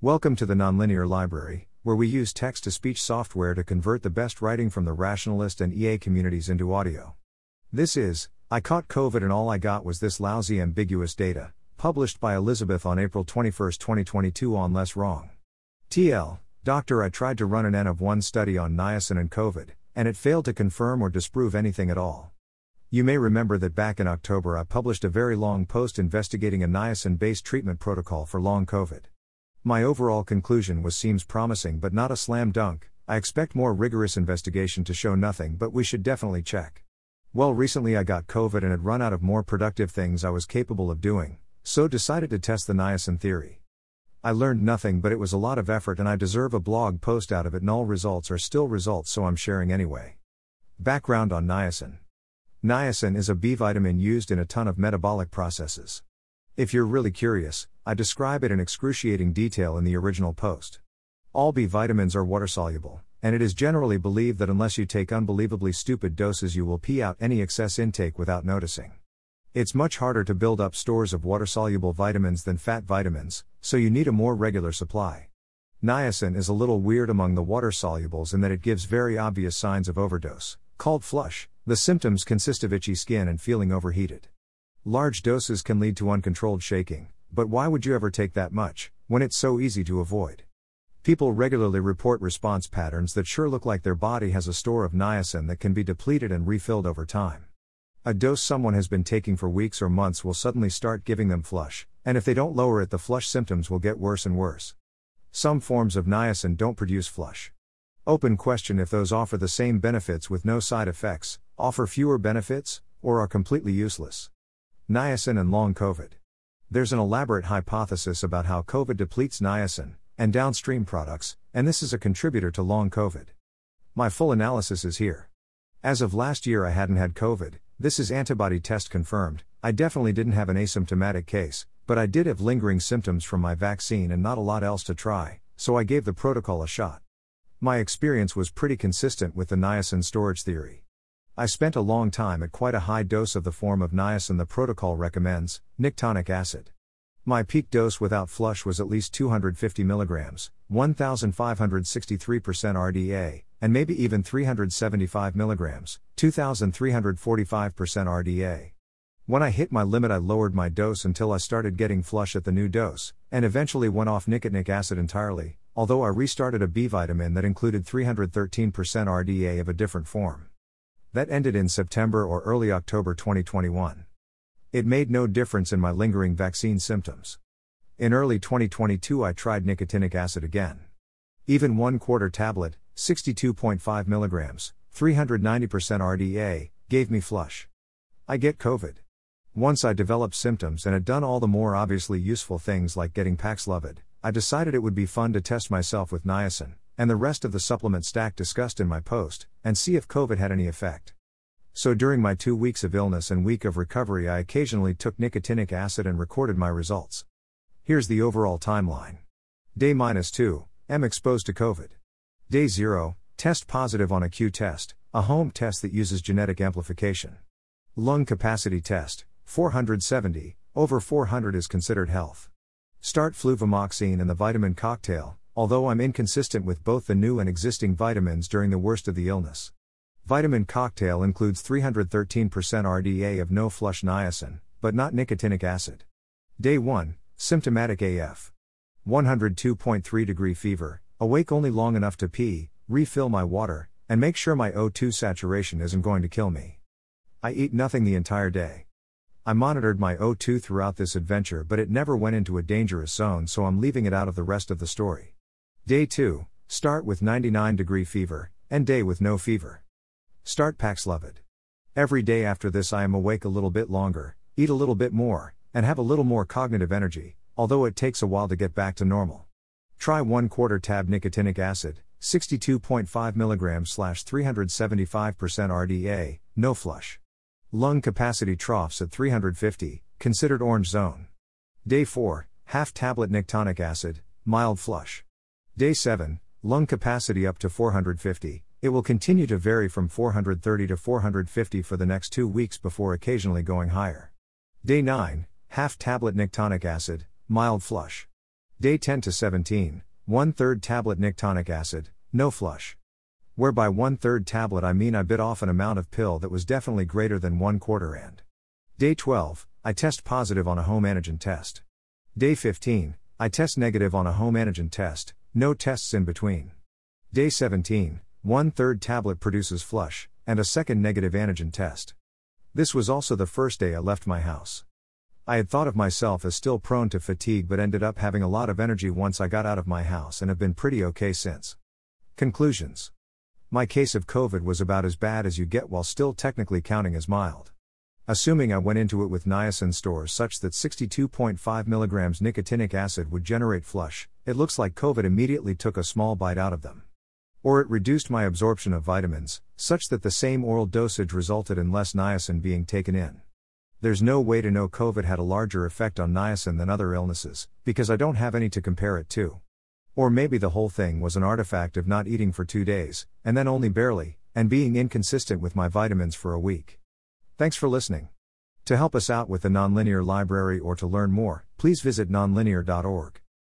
Welcome to the Nonlinear Library, where we use text to speech software to convert the best writing from the rationalist and EA communities into audio. This is, I caught COVID and all I got was this lousy ambiguous data, published by Elizabeth on April 21, 2022 on LessWrong. TL, Doctor, I tried to run an N of 1 study on niacin and COVID, and it failed to confirm or disprove anything at all. You may remember that back in October I published a very long post investigating a niacin based treatment protocol for long COVID. My overall conclusion was seems promising but not a slam dunk. I expect more rigorous investigation to show nothing, but we should definitely check. Well, recently I got COVID and had run out of more productive things I was capable of doing, so decided to test the niacin theory. I learned nothing, but it was a lot of effort and I deserve a blog post out of it. Null results are still results, so I'm sharing anyway. Background on niacin Niacin is a B vitamin used in a ton of metabolic processes. If you're really curious, I describe it in excruciating detail in the original post. All B vitamins are water soluble, and it is generally believed that unless you take unbelievably stupid doses, you will pee out any excess intake without noticing. It's much harder to build up stores of water soluble vitamins than fat vitamins, so you need a more regular supply. Niacin is a little weird among the water solubles in that it gives very obvious signs of overdose, called flush. The symptoms consist of itchy skin and feeling overheated. Large doses can lead to uncontrolled shaking, but why would you ever take that much, when it's so easy to avoid? People regularly report response patterns that sure look like their body has a store of niacin that can be depleted and refilled over time. A dose someone has been taking for weeks or months will suddenly start giving them flush, and if they don't lower it, the flush symptoms will get worse and worse. Some forms of niacin don't produce flush. Open question if those offer the same benefits with no side effects, offer fewer benefits, or are completely useless. Niacin and long COVID. There's an elaborate hypothesis about how COVID depletes niacin and downstream products, and this is a contributor to long COVID. My full analysis is here. As of last year, I hadn't had COVID, this is antibody test confirmed. I definitely didn't have an asymptomatic case, but I did have lingering symptoms from my vaccine and not a lot else to try, so I gave the protocol a shot. My experience was pretty consistent with the niacin storage theory. I spent a long time at quite a high dose of the form of niacin the protocol recommends, nicotinic acid. My peak dose without flush was at least 250 mg, 1563% RDA, and maybe even 375 mg, 2345% RDA. When I hit my limit, I lowered my dose until I started getting flush at the new dose, and eventually went off nicotinic acid entirely, although I restarted a B vitamin that included 313% RDA of a different form. That ended in September or early October 2021. It made no difference in my lingering vaccine symptoms. In early 2022, I tried nicotinic acid again. Even one quarter tablet, 62.5 mg, 390% RDA, gave me flush. I get COVID. Once I developed symptoms and had done all the more obviously useful things like getting Paxlovid, I decided it would be fun to test myself with niacin, and the rest of the supplement stack discussed in my post, and see if COVID had any effect. So during my two weeks of illness and week of recovery, I occasionally took nicotinic acid and recorded my results. Here's the overall timeline. Day minus 2, am exposed to COVID. Day 0, test positive on a Cue test, a home test that uses genetic amplification. Lung capacity test, 470, over 400 is considered health. Start fluvoxamine and the vitamin cocktail, although I'm inconsistent with both the new and existing vitamins during the worst of the illness. Vitamin cocktail includes 313% RDA of no flush niacin, but not nicotinic acid. Day 1, symptomatic AF. 102.3 degree fever, awake only long enough to pee, refill my water, and make sure my O2 saturation isn't going to kill me. I eat nothing the entire day. I monitored my O2 throughout this adventure, but it never went into a dangerous zone, so I'm leaving it out of the rest of the story. Day 2 Start with 99 degree fever, and day with no fever. Start Paxlovid. Every day after this, I am awake a little bit longer, eat a little bit more, and have a little more cognitive energy, although it takes a while to get back to normal. Try 1 quarter tab nicotinic acid, 62.5 mg slash 375% RDA, no flush. Lung capacity troughs at 350, considered orange zone. Day 4, half tablet nicotinic acid, mild flush. Day 7, lung capacity up to 450. It will continue to vary from 430 to 450 for the next two weeks before occasionally going higher. Day 9, half tablet nicotinic acid, mild flush. Day 10 to 17, 1 third tablet nicotinic acid, no flush. Whereby one third tablet I mean I bit off an amount of pill that was definitely greater than one quarter and. Day 12, I test positive on a home antigen test. Day 15, I test negative on a home antigen test, no tests in between. Day 17, one third tablet produces flush, and a second negative antigen test. This was also the first day I left my house. I had thought of myself as still prone to fatigue but ended up having a lot of energy once I got out of my house and have been pretty okay since. Conclusions My case of COVID was about as bad as you get while still technically counting as mild. Assuming I went into it with niacin stores such that 62.5 mg nicotinic acid would generate flush, it looks like COVID immediately took a small bite out of them. Or it reduced my absorption of vitamins, such that the same oral dosage resulted in less niacin being taken in. There's no way to know COVID had a larger effect on niacin than other illnesses, because I don't have any to compare it to. Or maybe the whole thing was an artifact of not eating for two days, and then only barely, and being inconsistent with my vitamins for a week. Thanks for listening. To help us out with the Nonlinear Library or to learn more, please visit nonlinear.org.